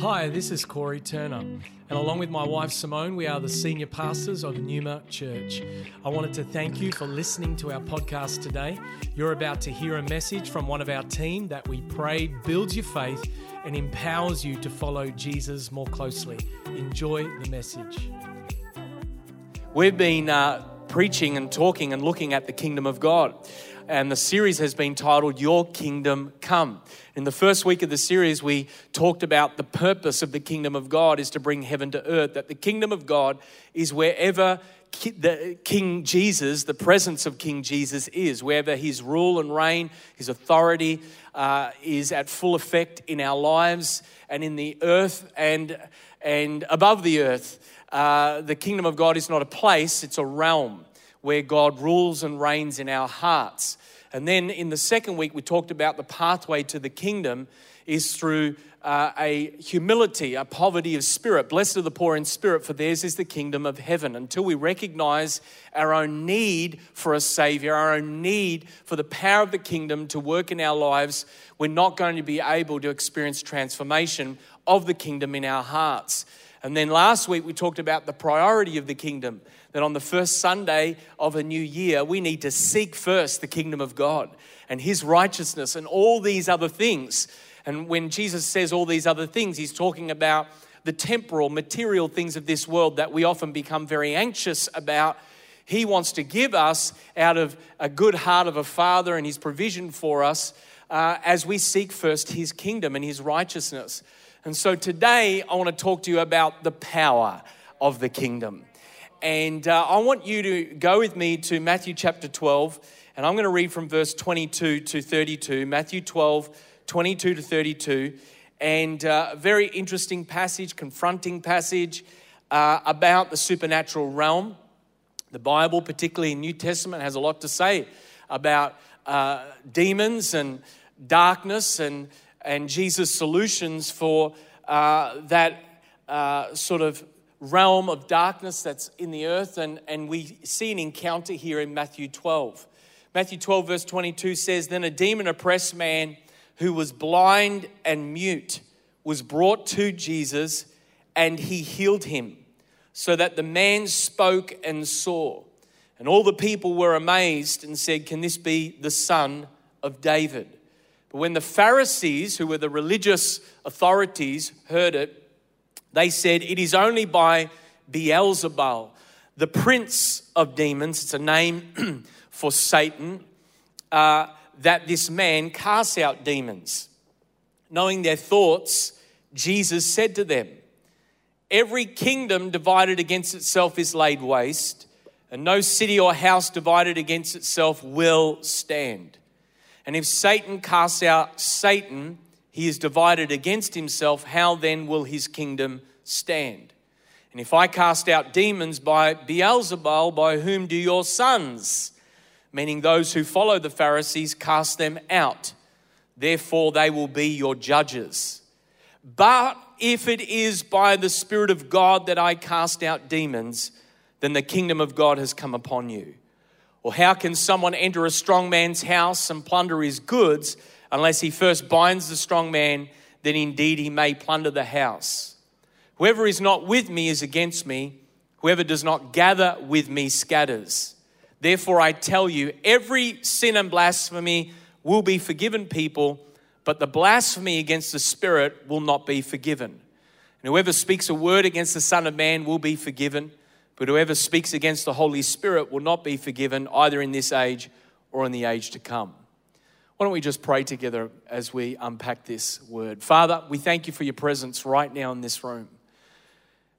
Hi, this is Corey Turner, and along with my wife Simone, we are the senior pastors of Numa Church. I wanted to thank you for listening to our podcast today. You're about to hear a message from one of our team that we pray builds your faith and empowers you to follow Jesus more closely. Enjoy the message. We've been uh, preaching and talking and looking at the kingdom of God and the series has been titled Your Kingdom Come. In the first week of the series, we talked about the purpose of the kingdom of God is to bring heaven to earth, that the kingdom of God is wherever the King Jesus, the presence of King Jesus is, wherever his rule and reign, his authority uh, is at full effect in our lives and in the earth and, and above the earth. Uh, the kingdom of God is not a place, it's a realm where God rules and reigns in our hearts. And then in the second week, we talked about the pathway to the kingdom is through uh, a humility, a poverty of spirit. Blessed are the poor in spirit, for theirs is the kingdom of heaven. Until we recognize our own need for a savior, our own need for the power of the kingdom to work in our lives, we're not going to be able to experience transformation of the kingdom in our hearts. And then last week we talked about the priority of the kingdom, that on the first Sunday of a new year, we need to seek first the kingdom of God and his righteousness and all these other things. And when Jesus says all these other things, he's talking about the temporal, material things of this world that we often become very anxious about. He wants to give us out of a good heart of a father and his provision for us uh, as we seek first his kingdom and his righteousness. And so today I want to talk to you about the power of the kingdom. And uh, I want you to go with me to Matthew chapter 12, and I'm going to read from verse 22 to 32. Matthew 12, 22 to 32. And uh, a very interesting passage, confronting passage uh, about the supernatural realm. The Bible, particularly in New Testament, has a lot to say about uh, demons and darkness and and Jesus' solutions for uh, that uh, sort of realm of darkness that's in the earth. And, and we see an encounter here in Matthew 12. Matthew 12, verse 22 says, Then a demon oppressed man who was blind and mute was brought to Jesus, and he healed him, so that the man spoke and saw. And all the people were amazed and said, Can this be the son of David? But when the Pharisees, who were the religious authorities, heard it, they said, It is only by Beelzebul, the prince of demons, it's a name for Satan, uh, that this man casts out demons. Knowing their thoughts, Jesus said to them, Every kingdom divided against itself is laid waste, and no city or house divided against itself will stand. And if Satan casts out Satan, he is divided against himself. How then will his kingdom stand? And if I cast out demons by Beelzebul, by whom do your sons, meaning those who follow the Pharisees, cast them out? Therefore, they will be your judges. But if it is by the Spirit of God that I cast out demons, then the kingdom of God has come upon you. Or how can someone enter a strong man's house and plunder his goods unless he first binds the strong man? Then indeed he may plunder the house. Whoever is not with me is against me. Whoever does not gather with me scatters. Therefore, I tell you, every sin and blasphemy will be forgiven people, but the blasphemy against the Spirit will not be forgiven. And whoever speaks a word against the Son of Man will be forgiven but whoever speaks against the Holy Spirit will not be forgiven either in this age or in the age to come. Why don't we just pray together as we unpack this word? Father, we thank you for your presence right now in this room.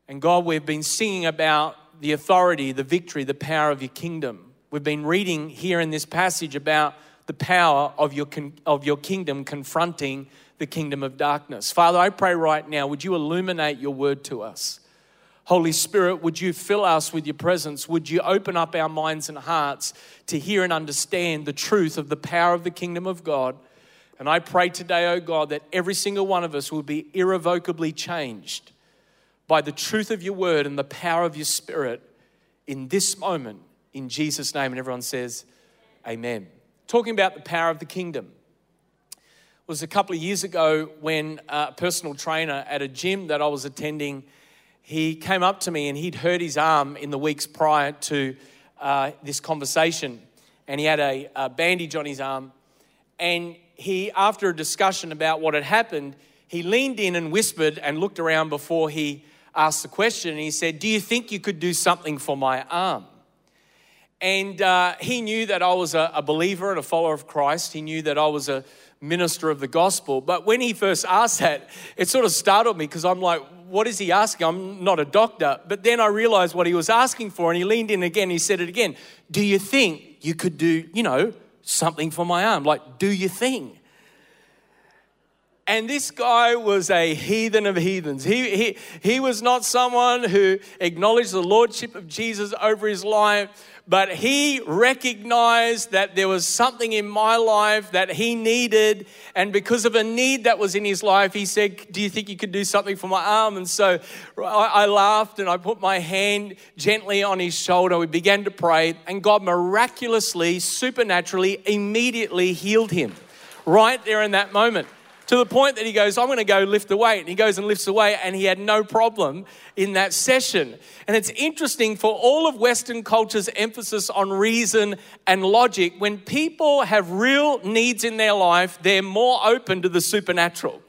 And God, we've been singing about the authority, the victory, the power of your kingdom. We've been reading here in this passage about the power of your, of your kingdom confronting the kingdom of darkness. Father, I pray right now, would you illuminate your word to us? Holy Spirit, would you fill us with your presence? Would you open up our minds and hearts to hear and understand the truth of the power of the kingdom of God? And I pray today, oh God, that every single one of us will be irrevocably changed by the truth of your word and the power of your spirit in this moment, in Jesus' name. And everyone says, Amen. Talking about the power of the kingdom. was a couple of years ago when a personal trainer at a gym that I was attending, he came up to me and he'd hurt his arm in the weeks prior to uh, this conversation. And he had a, a bandage on his arm. And he, after a discussion about what had happened, he leaned in and whispered and looked around before he asked the question. And he said, Do you think you could do something for my arm? And uh, he knew that I was a, a believer and a follower of Christ. He knew that I was a minister of the gospel. But when he first asked that, it sort of startled me because I'm like, what is he asking? I'm not a doctor. But then I realized what he was asking for, and he leaned in again. He said it again. Do you think you could do, you know, something for my arm? Like, do your thing. And this guy was a heathen of heathens. He, he, he was not someone who acknowledged the lordship of Jesus over his life, but he recognized that there was something in my life that he needed. And because of a need that was in his life, he said, Do you think you could do something for my arm? And so I, laughed and I put my hand gently on his shoulder. We began to pray, and God miraculously, supernaturally, immediately healed him right there in that moment to the point that he goes, I'm going to go lift the weight. And he goes and lifts the weight, and he had no problem in that session. And it's interesting for all of Western culture's emphasis on reason and logic, when people have real needs in their life, they're more open to the supernatural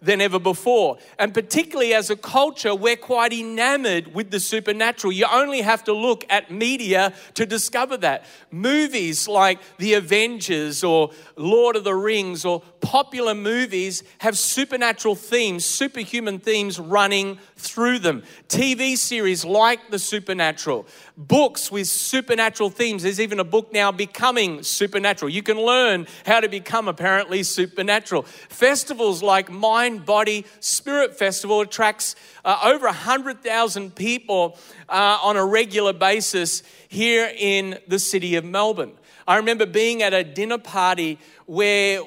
than ever before. And particularly as a culture, we're quite enamored with the supernatural. You only have to look at media to discover that. Movies like The Avengers or Lord of the Rings or popular movies have supernatural themes, superhuman themes running through them. TV series like The Supernatural, books with supernatural themes. There's even a book now, Becoming Supernatural. You can learn how to become apparently supernatural. Festivals like Mind, Body, Spirit Festival attracts uh, over 100,000 people uh, on a regular basis here in the city of Melbourne. I remember being at a dinner party where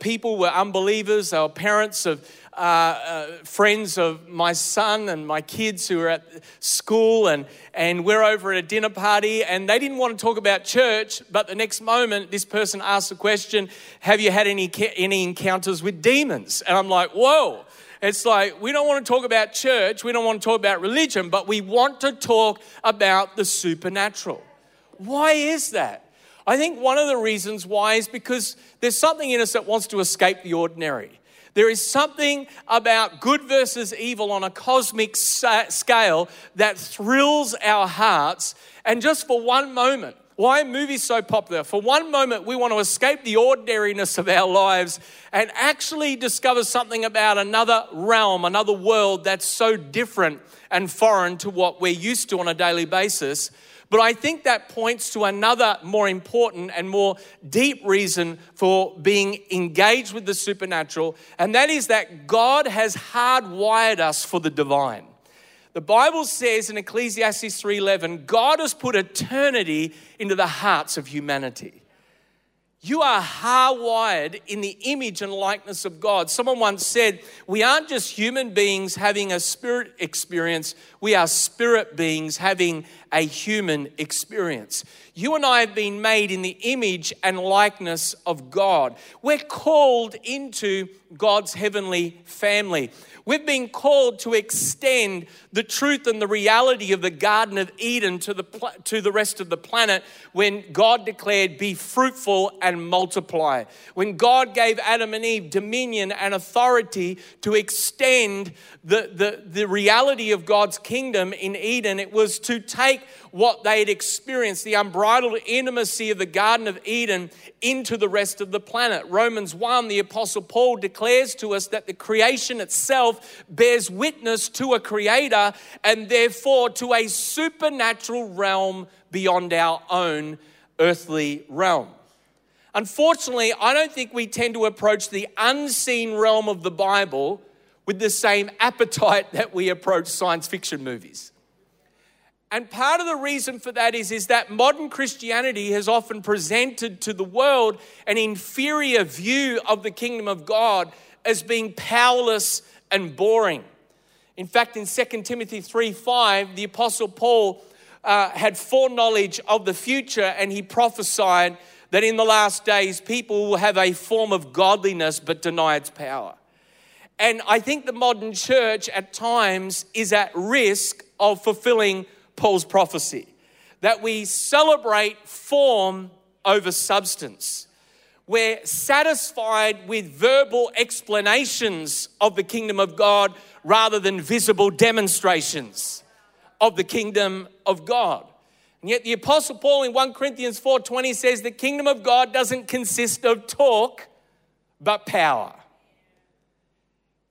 people were unbelievers, they were parents of uh, uh, friends of my son and my kids who were at school, and, and we're over at a dinner party, and they didn't want to talk about church, but the next moment, this person asked the question, Have you had any, any encounters with demons? And I'm like, Whoa. It's like we don't want to talk about church, we don't want to talk about religion, but we want to talk about the supernatural. Why is that? I think one of the reasons why is because there's something in us that wants to escape the ordinary. There is something about good versus evil on a cosmic scale that thrills our hearts. And just for one moment, why are movies so popular? For one moment, we want to escape the ordinariness of our lives and actually discover something about another realm, another world that's so different and foreign to what we're used to on a daily basis. But I think that points to another more important and more deep reason for being engaged with the supernatural, and that is that God has hardwired us for the divine. The Bible says in Ecclesiastes 3:11, God has put eternity into the hearts of humanity. You are hardwired in the image and likeness of God. Someone once said, We aren't just human beings having a spirit experience, we are spirit beings having a human experience. You and I have been made in the image and likeness of God. We're called into God's heavenly family. We've been called to extend the truth and the reality of the Garden of Eden to the, to the rest of the planet when God declared, Be fruitful and multiply. When God gave Adam and Eve dominion and authority to extend the, the, the reality of God's kingdom in Eden, it was to take what they had experienced, the unbridled intimacy of the Garden of Eden, into the rest of the planet. Romans 1, the Apostle Paul declares to us that the creation itself bears witness to a creator and therefore to a supernatural realm beyond our own earthly realm. Unfortunately, I don't think we tend to approach the unseen realm of the Bible with the same appetite that we approach science fiction movies. And part of the reason for that is, is that modern Christianity has often presented to the world an inferior view of the kingdom of God as being powerless and boring. In fact, in 2 Timothy 3 5, the Apostle Paul uh, had foreknowledge of the future and he prophesied that in the last days people will have a form of godliness but deny its power. And I think the modern church at times is at risk of fulfilling Paul's prophecy that we celebrate form over substance. We're satisfied with verbal explanations of the kingdom of God rather than visible demonstrations of the kingdom of God. And yet the apostle Paul in 1 Corinthians 4:20 says the kingdom of God doesn't consist of talk but power.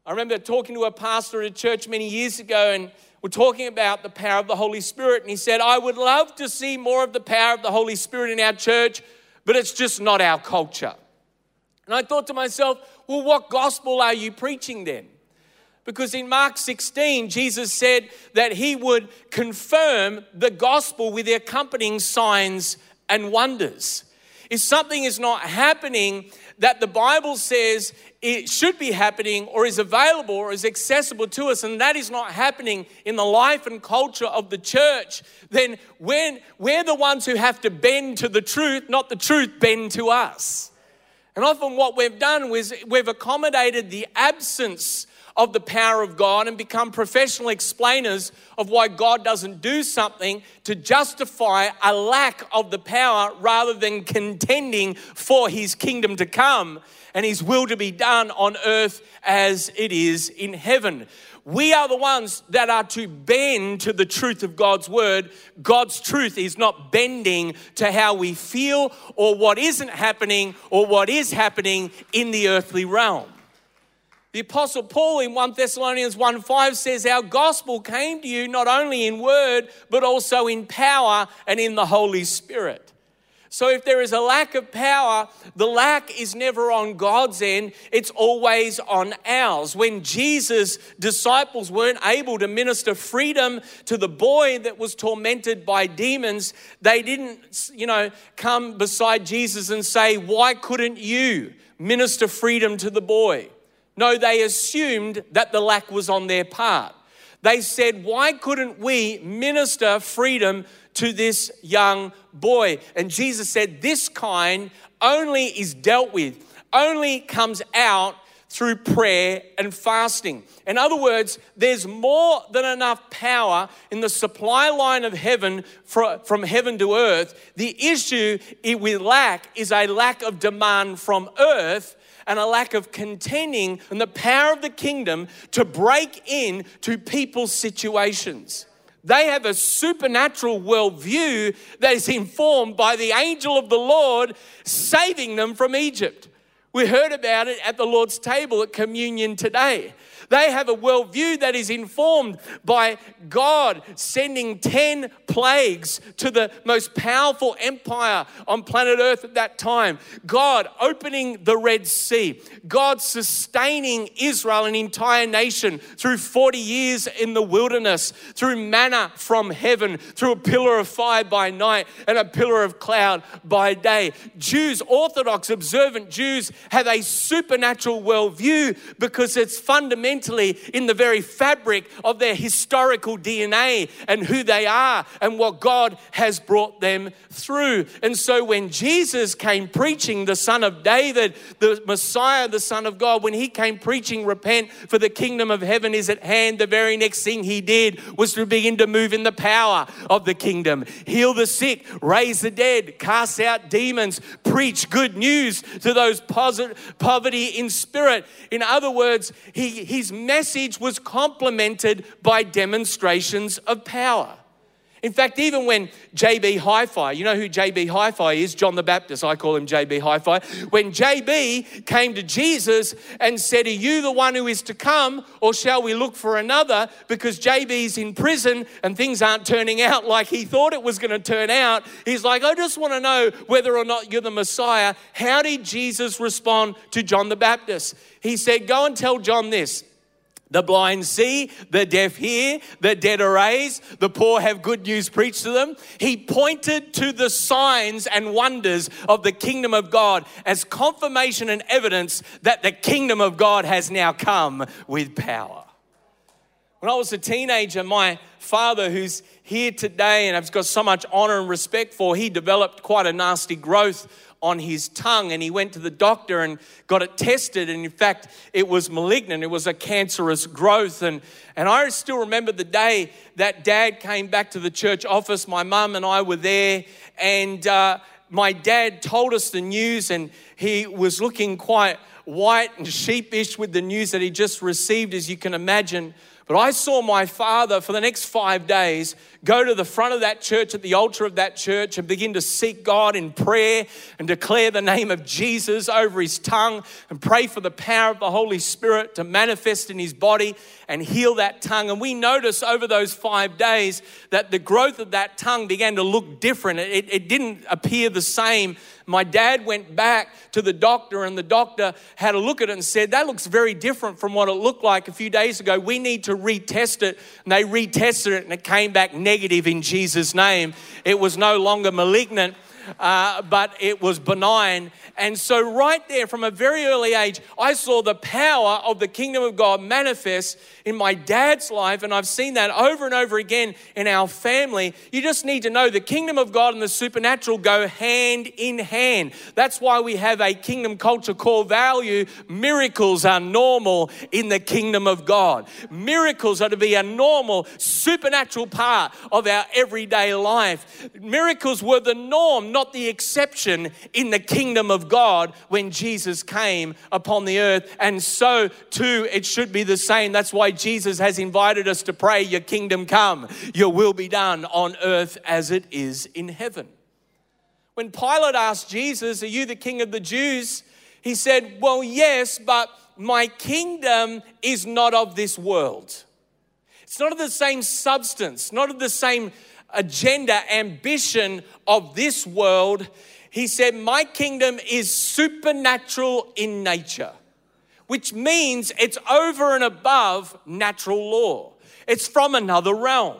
I remember talking to a pastor at a church many years ago and we're talking about the power of the Holy Spirit and he said, "I would love to see more of the power of the Holy Spirit in our church, but it's just not our culture." And I thought to myself, "Well, what gospel are you preaching then?" Because in Mark 16, Jesus said that he would confirm the gospel with the accompanying signs and wonders. If something is not happening that the Bible says it should be happening or is available or is accessible to us, and that is not happening in the life and culture of the church, then when we're the ones who have to bend to the truth, not the truth bend to us. And often what we've done is we've accommodated the absence of the power of God and become professional explainers of why God doesn't do something to justify a lack of the power rather than contending for his kingdom to come and his will to be done on earth as it is in heaven. We are the ones that are to bend to the truth of God's word. God's truth is not bending to how we feel or what isn't happening or what is happening in the earthly realm. The Apostle Paul in 1 Thessalonians 1 5 says, Our gospel came to you not only in word, but also in power and in the Holy Spirit. So if there is a lack of power, the lack is never on God's end, it's always on ours. When Jesus' disciples weren't able to minister freedom to the boy that was tormented by demons, they didn't, you know, come beside Jesus and say, Why couldn't you minister freedom to the boy? No, they assumed that the lack was on their part. They said, Why couldn't we minister freedom to this young boy? And Jesus said, This kind only is dealt with, only comes out through prayer and fasting. In other words, there's more than enough power in the supply line of heaven from heaven to earth. The issue with lack is a lack of demand from earth and a lack of contending and the power of the kingdom to break in to people's situations. They have a supernatural worldview that is informed by the angel of the Lord saving them from Egypt. We heard about it at the Lord's table at communion today. They have a worldview that is informed by God sending 10 plagues to the most powerful empire on planet Earth at that time. God opening the Red Sea. God sustaining Israel, an entire nation, through 40 years in the wilderness, through manna from heaven, through a pillar of fire by night and a pillar of cloud by day. Jews, Orthodox, observant Jews, have a supernatural worldview because it's fundamental fundamentally in the very fabric of their historical DNA and who they are and what God has brought them through. And so when Jesus came preaching, the Son of David, the Messiah, the Son of God, when he came preaching, repent for the kingdom of heaven is at hand, the very next thing he did was to begin to move in the power of the kingdom, heal the sick, raise the dead, cast out demons, preach good news to those poverty in spirit. In other words, he, he's his message was complemented by demonstrations of power. In fact, even when JB Hi Fi, you know who JB Hi Fi is? John the Baptist. I call him JB Hi Fi. When JB came to Jesus and said, Are you the one who is to come, or shall we look for another? Because JB's in prison and things aren't turning out like he thought it was going to turn out. He's like, I just want to know whether or not you're the Messiah. How did Jesus respond to John the Baptist? He said, Go and tell John this. The blind see, the deaf hear, the dead are raised, the poor have good news preached to them. He pointed to the signs and wonders of the kingdom of God as confirmation and evidence that the kingdom of God has now come with power. When I was a teenager, my father, who's here today and I've got so much honor and respect for, he developed quite a nasty growth on his tongue and he went to the doctor and got it tested. And in fact it was malignant. It was a cancerous growth. And and I still remember the day that dad came back to the church office. My mum and I were there. And uh, my dad told us the news and he was looking quite white and sheepish with the news that he just received as you can imagine. But I saw my father for the next five days go to the front of that church at the altar of that church and begin to seek God in prayer and declare the name of Jesus over his tongue and pray for the power of the Holy Spirit to manifest in his body and heal that tongue. And we notice over those five days that the growth of that tongue began to look different. It, it didn't appear the same my dad went back to the doctor, and the doctor had a look at it and said, That looks very different from what it looked like a few days ago. We need to retest it. And they retested it, and it came back negative in Jesus' name. It was no longer malignant. Uh, but it was benign. And so, right there, from a very early age, I saw the power of the kingdom of God manifest in my dad's life, and I've seen that over and over again in our family. You just need to know the kingdom of God and the supernatural go hand in hand. That's why we have a kingdom culture core value. Miracles are normal in the kingdom of God. Miracles are to be a normal, supernatural part of our everyday life. Miracles were the norm, not the exception in the kingdom of God when Jesus came upon the earth. And so, too, it should be the same. That's why Jesus has invited us to pray, Your kingdom come, your will be done on earth as it is in heaven. When Pilate asked Jesus, Are you the king of the Jews? He said, Well, yes, but my kingdom is not of this world. It's not of the same substance, not of the same agenda, ambition of this world. He said, My kingdom is supernatural in nature which means it's over and above natural law. It's from another realm.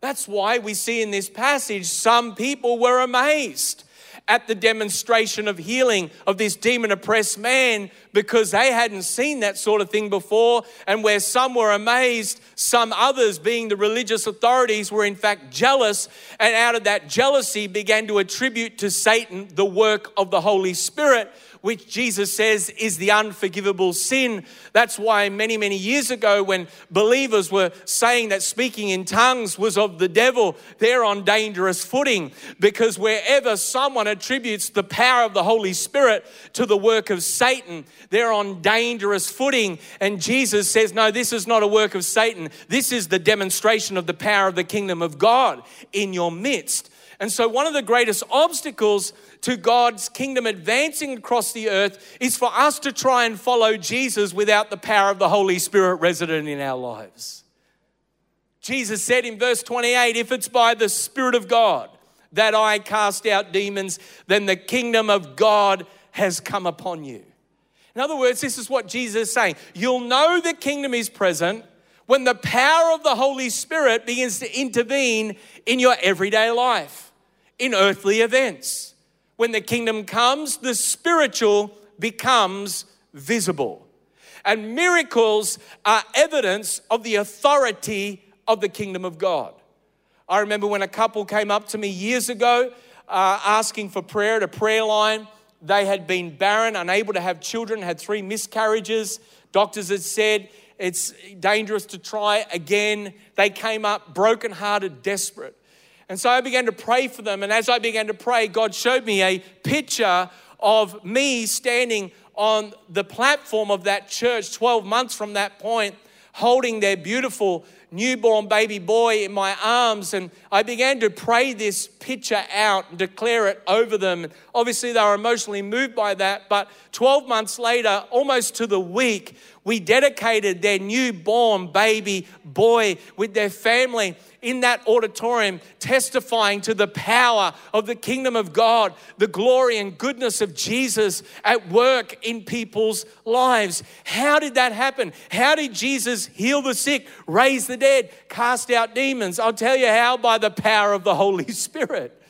That's why we see in this passage some people were amazed at the demonstration of healing of this demon oppressed man because they hadn't seen that sort of thing before. And where some were amazed, some others, being the religious authorities, were in fact jealous. And out of that jealousy, began to attribute to Satan the work of the Holy Spirit which Jesus says is the unforgivable sin. That's why many, many years ago, when believers were saying that speaking in tongues was of the devil, they're on dangerous footing because wherever someone attributes the power of the Holy Spirit to the work of Satan, they're on dangerous footing. And Jesus says, No, this is not a work of Satan. This is the demonstration of the power of the kingdom of God in your midst. And so, one of the greatest obstacles to God's kingdom advancing across the earth is for us to try and follow Jesus without the power of the Holy Spirit resident in our lives. Jesus said in verse 28 If it's by the Spirit of God that I cast out demons, then the kingdom of God has come upon you. In other words, this is what Jesus is saying. You'll know the kingdom is present when the power of the Holy Spirit begins to intervene in your everyday life, in earthly events when the kingdom comes, the spiritual becomes visible. And miracles are evidence of the authority of the kingdom of God. I remember when a couple came up to me years ago uh, asking for prayer at a prayer line. They had been barren, unable to have children, had three miscarriages. Doctors had said it's dangerous to try again. They came up brokenhearted, desperate. And so I began to pray for them. And as I began to pray, God showed me a picture of me standing on the platform of that church 12 months from that point, holding their beautiful newborn baby boy in my arms. And I began to pray this picture out and declare it over them. Obviously, they were emotionally moved by that. But 12 months later, almost to the week, we dedicated their newborn baby boy with their family in that auditorium testifying to the power of the kingdom of God, the glory and goodness of Jesus at work in people's lives. How did that happen? How did Jesus heal the sick, raise the dead, cast out demons? I'll tell you how by the power of the Holy Spirit.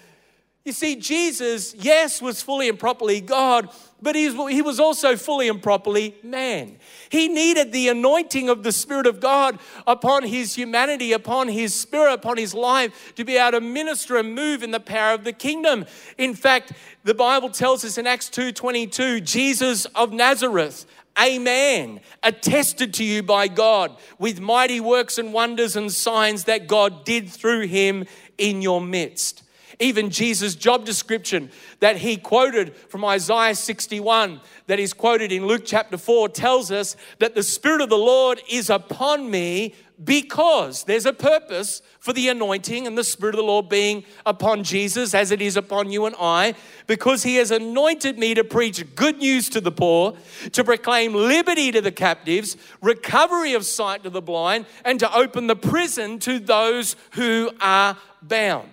You see, Jesus, yes, was fully and properly God, but he was also fully and properly man. He needed the anointing of the Spirit of God upon his humanity, upon his spirit, upon his life to be able to minister and move in the power of the kingdom. In fact, the Bible tells us in Acts 2:22, Jesus of Nazareth, a man attested to you by God with mighty works and wonders and signs that God did through him in your midst. Even Jesus' job description that he quoted from Isaiah 61, that is quoted in Luke chapter 4, tells us that the Spirit of the Lord is upon me because there's a purpose for the anointing and the Spirit of the Lord being upon Jesus as it is upon you and I, because He has anointed me to preach good news to the poor, to proclaim liberty to the captives, recovery of sight to the blind, and to open the prison to those who are bound.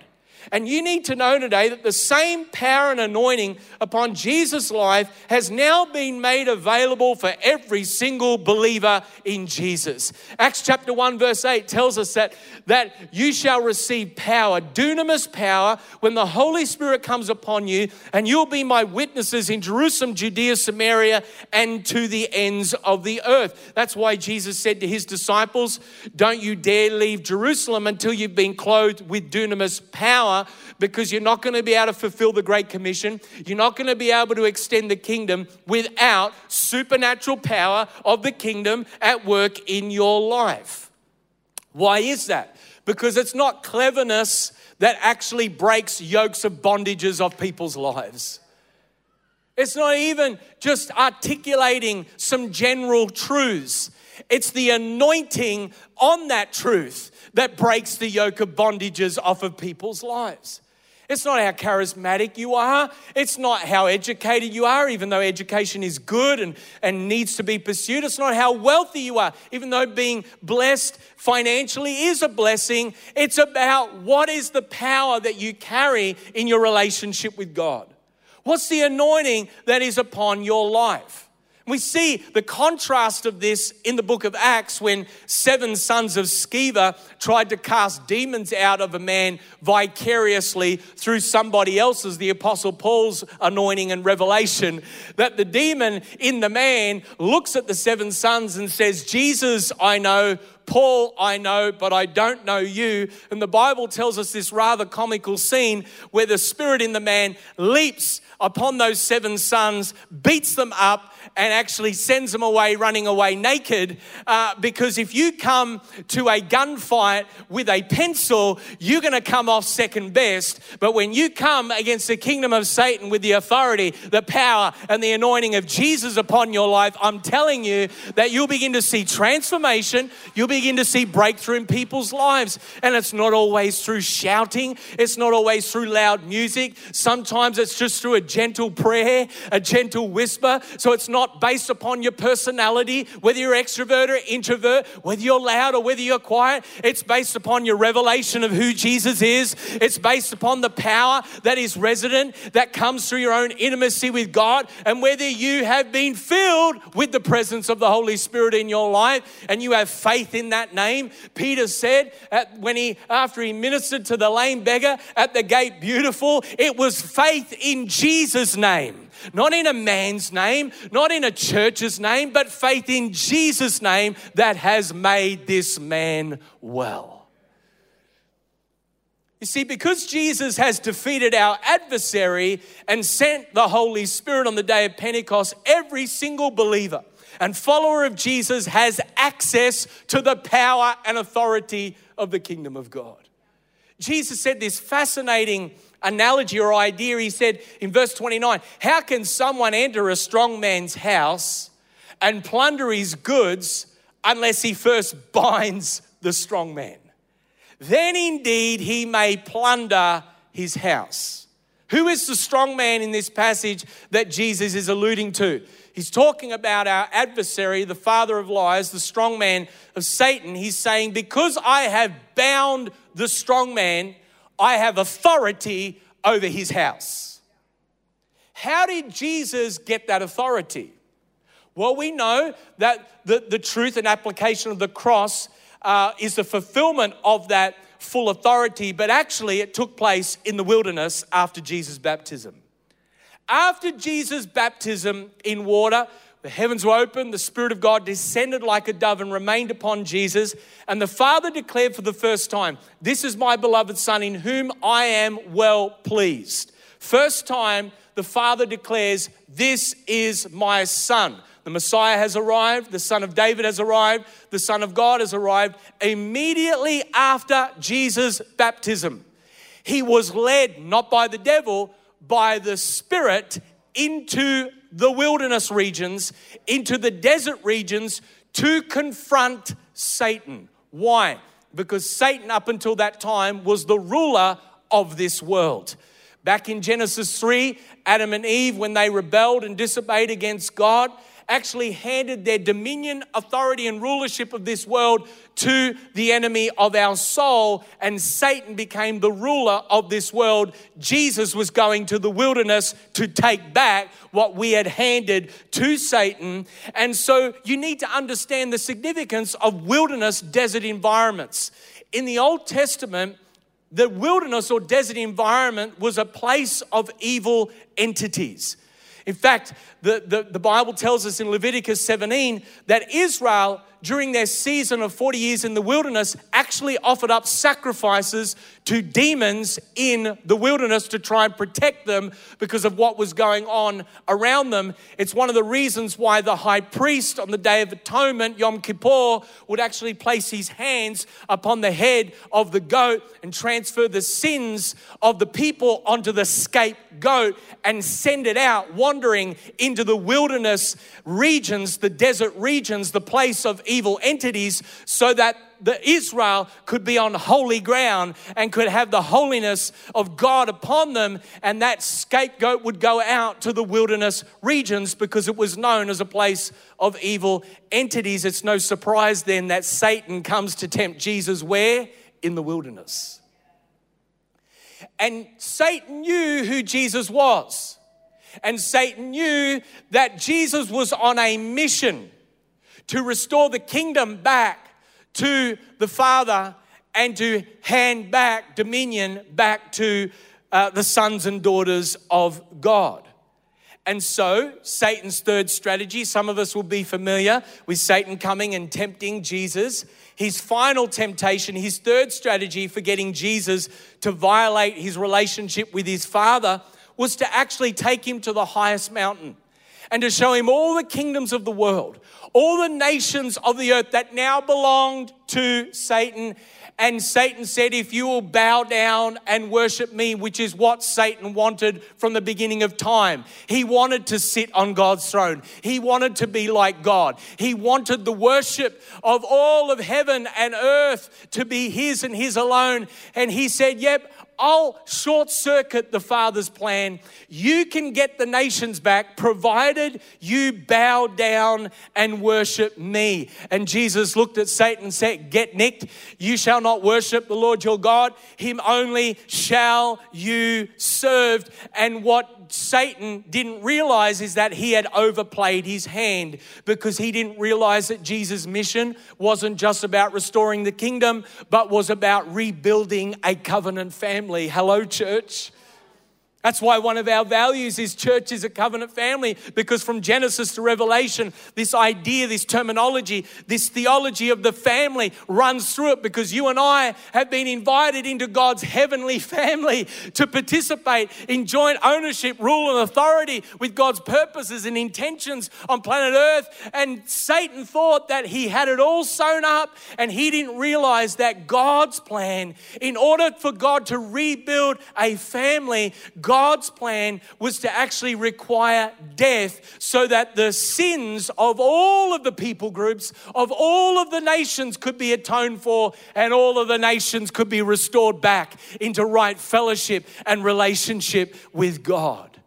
And you need to know today that the same power and anointing upon Jesus' life has now been made available for every single believer in Jesus. Acts chapter 1, verse 8 tells us that, that you shall receive power, dunamis power, when the Holy Spirit comes upon you, and you'll be my witnesses in Jerusalem, Judea, Samaria, and to the ends of the earth. That's why Jesus said to his disciples, Don't you dare leave Jerusalem until you've been clothed with dunamis power power because you're not going to be able to fulfill the Great Commission. You're not going to be able to extend the kingdom without supernatural power of the kingdom at work in your life. Why is that? Because it's not cleverness that actually breaks yokes of bondages of people's lives. It's not even just articulating some general truths. It's the anointing on that truth that breaks the yoke of bondages off of people's lives. It's not how charismatic you are. It's not how educated you are, even though education is good and, and needs to be pursued. It's not how wealthy you are, even though being blessed financially is a blessing. It's about what is the power that you carry in your relationship with God. What's the anointing that is upon your life? We see the contrast of this in the book of Acts when seven sons of Sceva tried to cast demons out of a man vicariously through somebody else's, the Apostle Paul's anointing and revelation. That the demon in the man looks at the seven sons and says, Jesus, I know, Paul, I know, but I don't know you. And the Bible tells us this rather comical scene where the spirit in the man leaps upon those seven sons, beats them up, and actually sends them away running away naked. Uh, because if you come to a gunfight with a pencil, you're going to come off second best. But when you come against the kingdom of Satan with the authority, the power, and the anointing of Jesus upon your life, I'm telling you that you'll begin to see transformation. You'll begin to see breakthrough in people's lives. And it's not always through shouting, it's not always through loud music. Sometimes it's just through a gentle prayer, a gentle whisper. So it's not based upon your personality, whether you're extrovert or introvert, whether you're loud or whether you're quiet. It's based upon your revelation of who Jesus is. It's based upon the power that is resident, that comes through your own intimacy with God, and whether you have been filled with the presence of the Holy Spirit in your life and you have faith in that name. Peter said when he, after he ministered to the lame beggar at the gate, beautiful, it was faith in Jesus' name. Not in a man's name, not in a church's name, but faith in Jesus' name that has made this man well. You see, because Jesus has defeated our adversary and sent the Holy Spirit on the day of Pentecost, every single believer and follower of Jesus has access to the power and authority of the kingdom of God. Jesus said this fascinating analogy or idea. He said in verse 29 How can someone enter a strong man's house and plunder his goods unless he first binds the strong man? Then indeed he may plunder his house. Who is the strong man in this passage that Jesus is alluding to? He's talking about our adversary, the father of lies, the strong man of Satan. He's saying, Because I have bound the strong man, I have authority over his house. How did Jesus get that authority? Well, we know that the, the truth and application of the cross uh, is the fulfillment of that full authority, but actually it took place in the wilderness after Jesus' baptism. After Jesus' baptism in water, the heavens were opened, the Spirit of God descended like a dove and remained upon Jesus. And the Father declared for the first time, This is my beloved Son in whom I am well pleased. First time the Father declares, This is my Son. The Messiah has arrived, the Son of David has arrived, the Son of God has arrived immediately after Jesus' baptism. He was led not by the devil, by the Spirit into the wilderness regions, into the desert regions to confront Satan. Why? Because Satan, up until that time, was the ruler of this world. Back in Genesis 3, Adam and Eve, when they rebelled and disobeyed against God, actually handed their dominion, authority, and rulership of this world to the enemy of our soul, and Satan became the ruler of this world. Jesus was going to the wilderness to take back what we had handed to Satan. And so you need to understand the significance of wilderness desert environments. In the Old Testament, the wilderness or desert environment was a place of evil entities. In fact, the, the, the, Bible tells us in Leviticus 17 that Israel, during their season of 40 years in the wilderness, actually offered up sacrifices to demons in the wilderness to try and protect them because of what was going on around them. It's one of the reasons why the high priest on the Day of Atonement, Yom Kippur, would actually place his hands upon the head of the goat and transfer the sins of the people onto the scapegoat and send it out wandering into the wilderness regions, the desert regions, the place of evil entities, so that the Israel could be on holy ground and could have the holiness of God upon them, and that scapegoat would go out to the wilderness regions because it was known as a place of evil entities. It's no surprise then that Satan comes to tempt Jesus where? In the wilderness. And Satan knew who Jesus was. And Satan knew that Jesus was on a mission to restore the kingdom back to the Father and to hand back dominion back to uh, the sons and daughters of God. And so, Satan's third strategy, some of us will be familiar with Satan coming and tempting Jesus. His final temptation, his third strategy for getting Jesus to violate his relationship with his Father was to actually take him to the highest mountain and to show him all the kingdoms of the world, all the nations of the earth that now belonged to Satan. And Satan said, If you will bow down and worship me, which is what Satan wanted from the beginning of time, he wanted to sit on God's throne. He wanted to be like God. He wanted the worship of all of heaven and earth to be his and his alone. And he said, Yep, I'll short circuit the Father's plan. You can get the nations back provided you bow down and worship me. And Jesus looked at Satan and said, Get nicked. You shall not worship the Lord your God, him only shall you serve. And what Satan didn't realize is that he had overplayed his hand because he didn't realize that Jesus' mission wasn't just about restoring the kingdom, but was about rebuilding a covenant family. Hello, church. That's why one of our values is church is a covenant family because from Genesis to Revelation, this idea, this terminology, this theology of the family runs through it because you and I have been invited into God's heavenly family to participate in joint ownership, rule, and authority with God's purposes and intentions on planet Earth. And Satan thought that he had it all sewn up and he didn't realize that God's plan, in order for God to rebuild a family, God's plan was to actually require death so that the sins of all of the people groups, of all of the nations could be atoned for, and all of the nations could be restored back into right fellowship and relationship with God.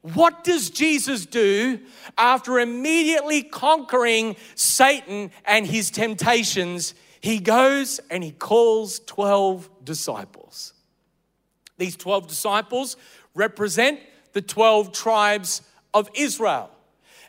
What does Jesus do after immediately conquering Satan and his temptations? He goes and he calls 12 disciples. These 12 disciples represent the 12 tribes of Israel.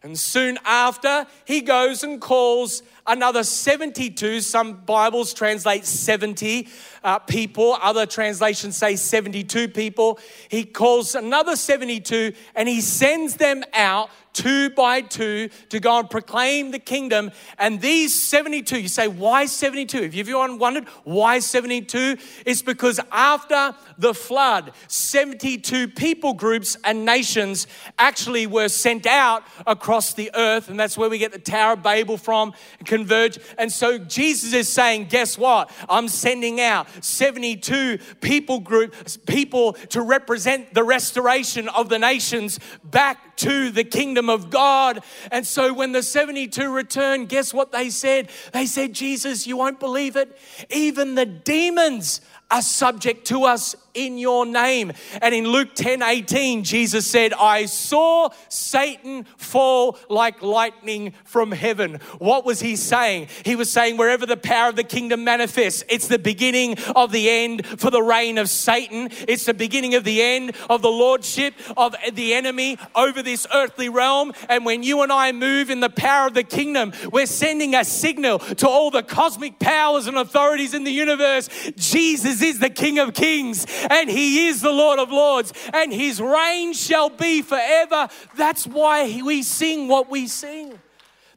And soon after, he goes and calls another 72. Some Bibles translate 70 uh, people, other translations say 72 people. He calls another 72 and he sends them out two by two to go and proclaim the kingdom. And these 72, you say, why 72? If everyone wondered why 72, it's because after the flood, 72 people groups and nations actually were sent out across the earth. And that's where we get the Tower of Babel from, Converge. And so Jesus is saying, guess what? I'm sending out 72 people groups, people to represent the restoration of the nations back to the kingdom of God. And so when the 72 returned, guess what they said? They said, Jesus, you won't believe it. Even the demons are subject to us in your name. And in Luke 10 18, Jesus said, I saw Satan fall like lightning from heaven. What was he saying? He was saying, wherever the power of the kingdom manifests, it's the beginning of the end for the reign of Satan. It's the beginning of the end of the lordship of the enemy over this earthly realm. And when you and I move in the power of the kingdom, we're sending a signal to all the cosmic powers and authorities in the universe Jesus is the King of Kings and he is the Lord of Lords, and his reign shall be forever. That's why we sing what we sing.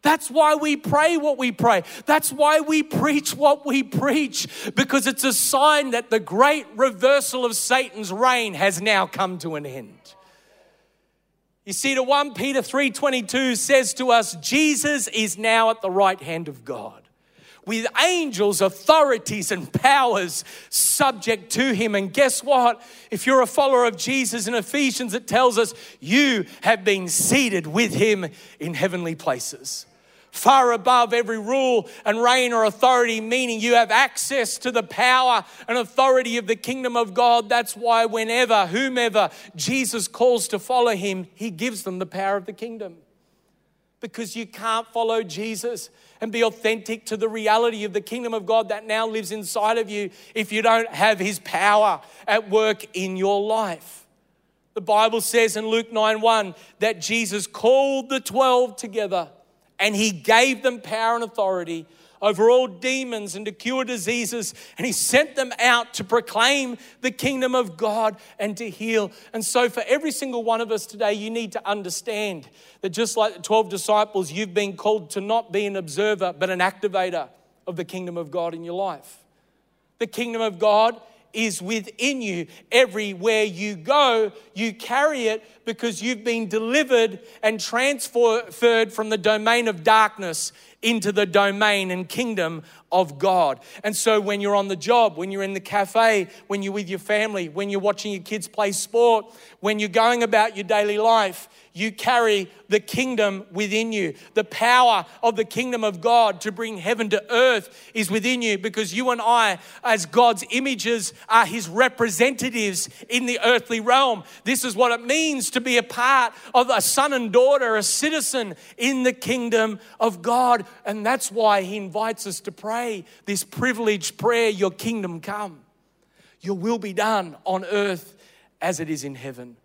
That's why we pray what we pray. That's why we preach what we preach, because it's a sign that the great reversal of Satan's reign has now come to an end. You see, the 1 Peter 3:22 says to us, Jesus is now at the right hand of God with angels, authorities, and powers subject to him. And guess what? If you're a follower of Jesus in Ephesians, it tells us you have been seated with him in heavenly places. Far above every rule and reign or authority, meaning you have access to the power and authority of the kingdom of God. That's why, whenever, whomever Jesus calls to follow him, he gives them the power of the kingdom because you can't follow Jesus and be authentic to the reality of the kingdom of God that now lives inside of you if you don't have his power at work in your life. The Bible says in Luke 9 1 that Jesus called the 12 together and he gave them power and authority over all demons and to cure diseases. And he sent them out to proclaim the kingdom of God and to heal. And so, for every single one of us today, you need to understand that just like the 12 disciples, you've been called to not be an observer, but an activator of the kingdom of God in your life. The kingdom of God is within you. Everywhere you go, you carry it because you've been delivered and transferred from the domain of darkness into the domain and kingdom of God. And so when you're on the job, when you're in the cafe, when you're with your family, when you're watching your kids play sport, when you're going about your daily life, you carry the kingdom within you. The power of the kingdom of God to bring heaven to earth is within you because you and I, as God's images, are his representatives in the earthly realm. This is what it means to be a part of a son and daughter, a citizen in the kingdom of God. And that's why he invites us to pray this privileged prayer Your kingdom come, your will be done on earth as it is in heaven.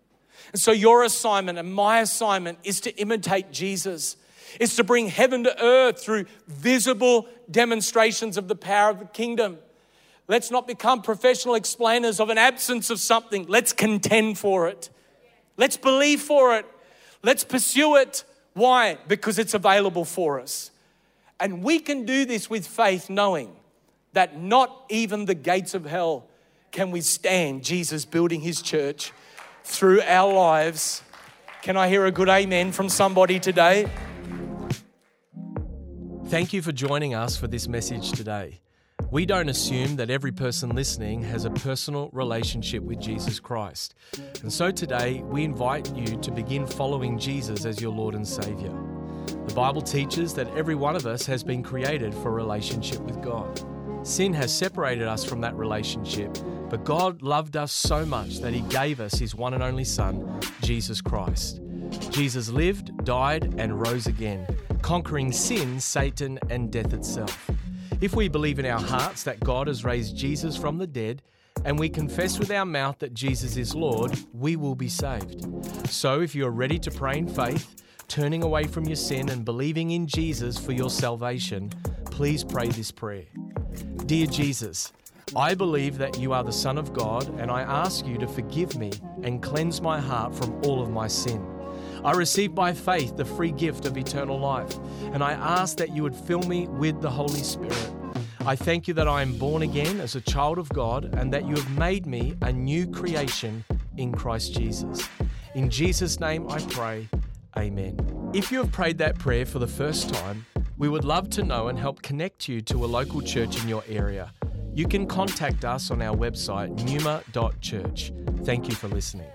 And so, your assignment and my assignment is to imitate Jesus. It's to bring heaven to earth through visible demonstrations of the power of the kingdom. Let's not become professional explainers of an absence of something. Let's contend for it. Let's believe for it. Let's pursue it. Why? Because it's available for us. And we can do this with faith, knowing that not even the gates of hell can withstand Jesus building his church through our lives. Can I hear a good amen from somebody today? Thank you for joining us for this message today. We don't assume that every person listening has a personal relationship with Jesus Christ. And so today, we invite you to begin following Jesus as your Lord and Savior. The Bible teaches that every one of us has been created for a relationship with God. Sin has separated us from that relationship, but God loved us so much that He gave us His one and only Son, Jesus Christ. Jesus lived, died, and rose again, conquering sin, Satan, and death itself. If we believe in our hearts that God has raised Jesus from the dead, and we confess with our mouth that Jesus is Lord, we will be saved. So if you are ready to pray in faith, turning away from your sin and believing in Jesus for your salvation, please pray this prayer. Dear Jesus, I believe that you are the Son of God, and I ask you to forgive me and cleanse my heart from all of my sin. I receive by faith the free gift of eternal life, and I ask that you would fill me with the Holy Spirit. I thank you that I am born again as a child of God and that you have made me a new creation in Christ Jesus. In Jesus' name I pray. Amen. If you have prayed that prayer for the first time, we would love to know and help connect you to a local church in your area. You can contact us on our website, numa.church. Thank you for listening.